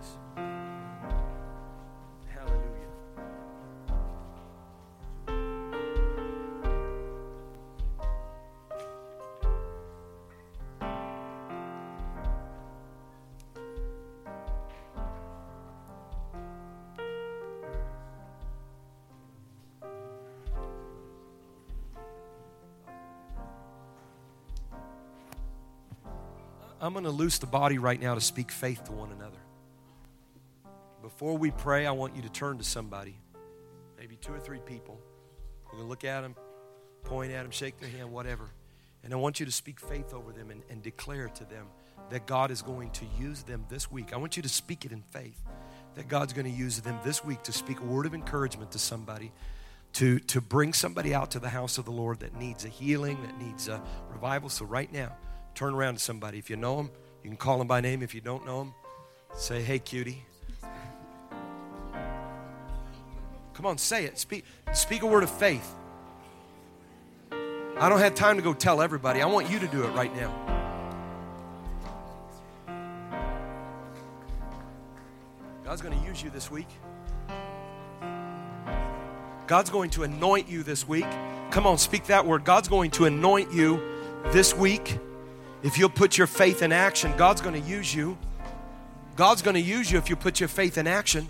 I'm going to loose the body right now to speak faith to one another. Before we pray, I want you to turn to somebody, maybe two or three people. You're going to look at them, point at them, shake their hand, whatever. And I want you to speak faith over them and, and declare to them that God is going to use them this week. I want you to speak it in faith that God's going to use them this week to speak a word of encouragement to somebody, to, to bring somebody out to the house of the Lord that needs a healing, that needs a revival. So, right now, Turn around to somebody. If you know them, you can call them by name. If you don't know them, say, hey, cutie. Come on, say it. Speak, speak a word of faith. I don't have time to go tell everybody. I want you to do it right now. God's going to use you this week. God's going to anoint you this week. Come on, speak that word. God's going to anoint you this week. If you'll put your faith in action, God's going to use you. God's going to use you if you put your faith in action.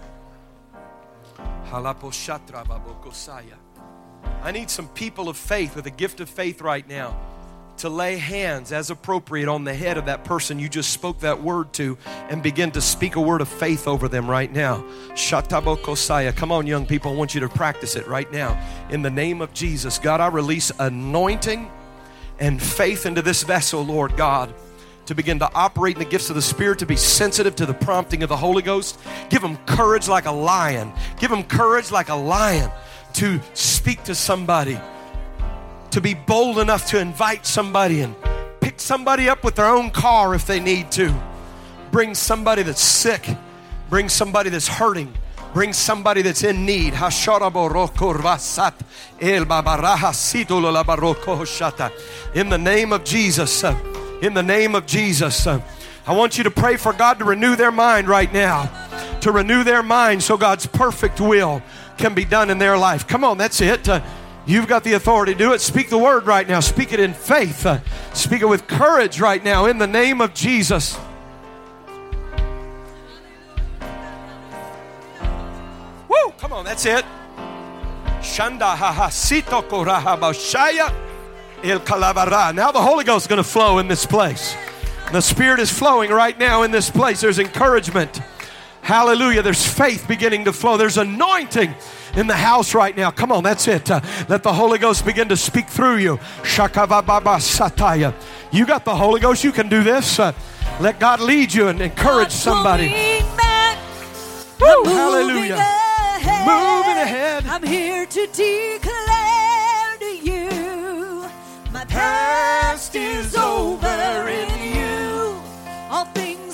I need some people of faith with a gift of faith right now to lay hands as appropriate on the head of that person you just spoke that word to and begin to speak a word of faith over them right now. Come on, young people, I want you to practice it right now. In the name of Jesus, God, I release anointing and faith into this vessel, Lord God, to begin to operate in the gifts of the Spirit, to be sensitive to the prompting of the Holy Ghost. Give them courage like a lion. Give them courage like a lion to speak to somebody, to be bold enough to invite somebody and pick somebody up with their own car if they need to. Bring somebody that's sick, bring somebody that's hurting Bring somebody that's in need. In the name of Jesus. Uh, in the name of Jesus. Uh, I want you to pray for God to renew their mind right now. To renew their mind so God's perfect will can be done in their life. Come on, that's it. Uh, you've got the authority to do it. Speak the word right now. Speak it in faith. Speak it with courage right now in the name of Jesus. Come on, that's it. Shanda hahasito korahabashaya il kalavara. Now the Holy Ghost is going to flow in this place. The Spirit is flowing right now in this place. There's encouragement. Hallelujah. There's faith beginning to flow. There's anointing in the house right now. Come on, that's it. Uh, let the Holy Ghost begin to speak through you. Shakavababa sataya. You got the Holy Ghost. You can do this. Uh, let God lead you and encourage somebody. Woo, hallelujah ahead. Moving ahead. I'm here to declare to you my past, past is over in you. All things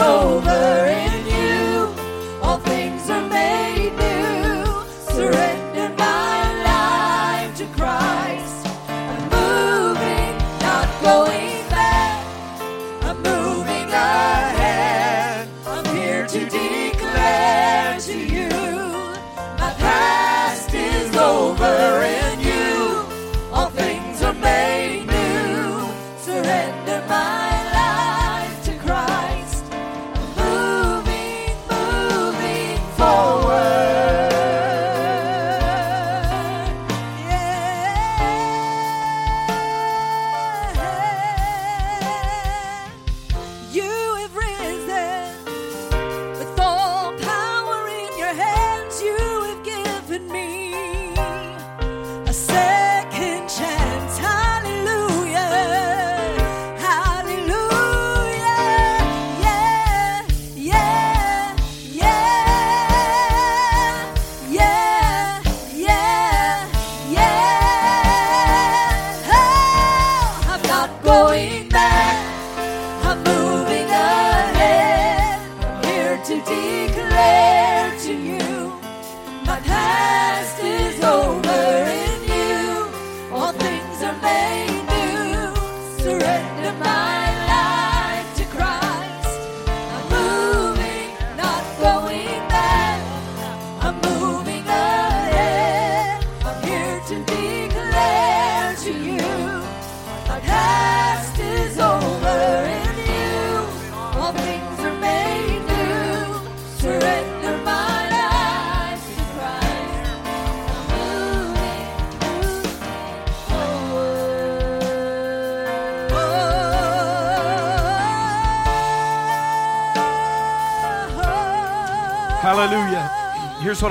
over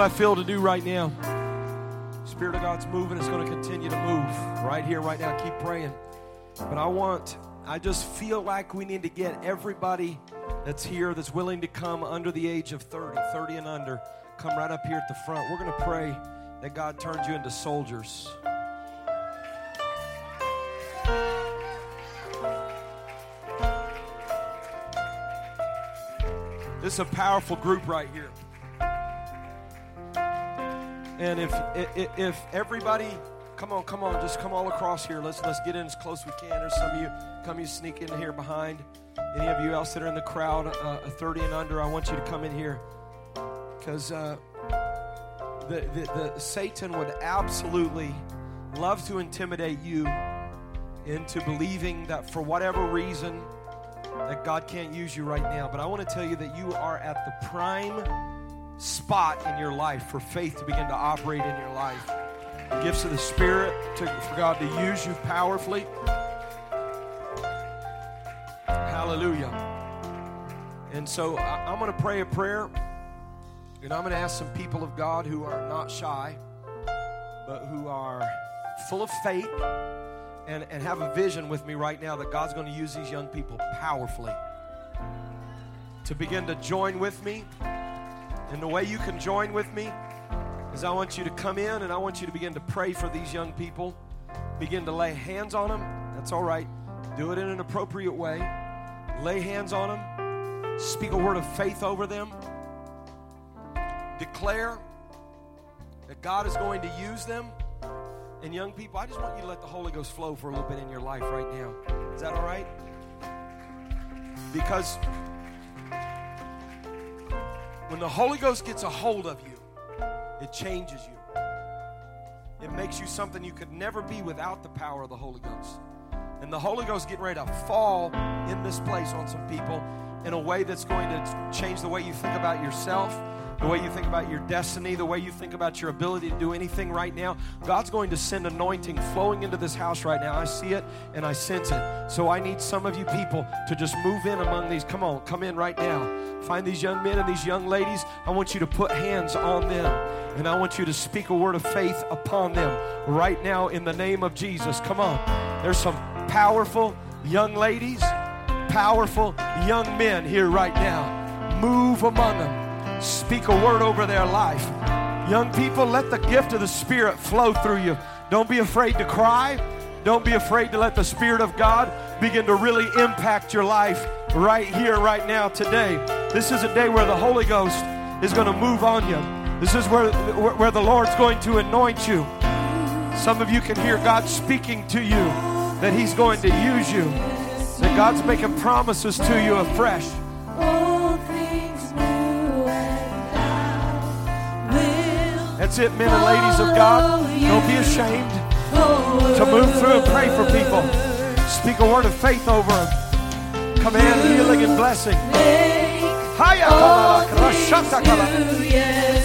I feel to do right now. Spirit of God's moving. It's going to continue to move right here, right now. Keep praying. But I want, I just feel like we need to get everybody that's here that's willing to come under the age of 30, 30 and under, come right up here at the front. We're going to pray that God turns you into soldiers. This is a powerful group right here. And if if, if everybody, come on, come on, just come all across here. Let's let's get in as close as we can. There's some of you come you sneak in here behind. Any of you else that are in the crowd, uh, 30 and under, I want you to come in here because uh, the, the the Satan would absolutely love to intimidate you into believing that for whatever reason that God can't use you right now. But I want to tell you that you are at the prime spot in your life for faith to begin to operate in your life. Gifts of the Spirit to, for God to use you powerfully. Hallelujah. And so I, I'm going to pray a prayer, and I'm going to ask some people of God who are not shy, but who are full of faith and, and have a vision with me right now that God's going to use these young people powerfully to begin to join with me. And the way you can join with me is I want you to come in and I want you to begin to pray for these young people. Begin to lay hands on them. That's all right. Do it in an appropriate way. Lay hands on them. Speak a word of faith over them. Declare that God is going to use them. And young people, I just want you to let the Holy Ghost flow for a little bit in your life right now. Is that all right? Because when the Holy Ghost gets a hold of you, it changes you. It makes you something you could never be without the power of the Holy Ghost. And the Holy Ghost is getting ready to fall in this place on some people in a way that's going to change the way you think about yourself, the way you think about your destiny, the way you think about your ability to do anything right now. God's going to send anointing flowing into this house right now. I see it and I sense it. So I need some of you people to just move in among these. Come on, come in right now. Find these young men and these young ladies. I want you to put hands on them and I want you to speak a word of faith upon them right now in the name of Jesus. Come on. There's some powerful young ladies, powerful young men here right now. Move among them. Speak a word over their life. Young people, let the gift of the Spirit flow through you. Don't be afraid to cry. Don't be afraid to let the Spirit of God begin to really impact your life right here, right now, today. This is a day where the Holy Ghost is going to move on you. This is where, where the Lord's going to anoint you. Some of you can hear God speaking to you that He's going to use you, that God's making promises to you afresh. That's it, men and ladies of God. Don't be ashamed to move through and pray for people. Speak a word of faith over them. Command healing and blessing. make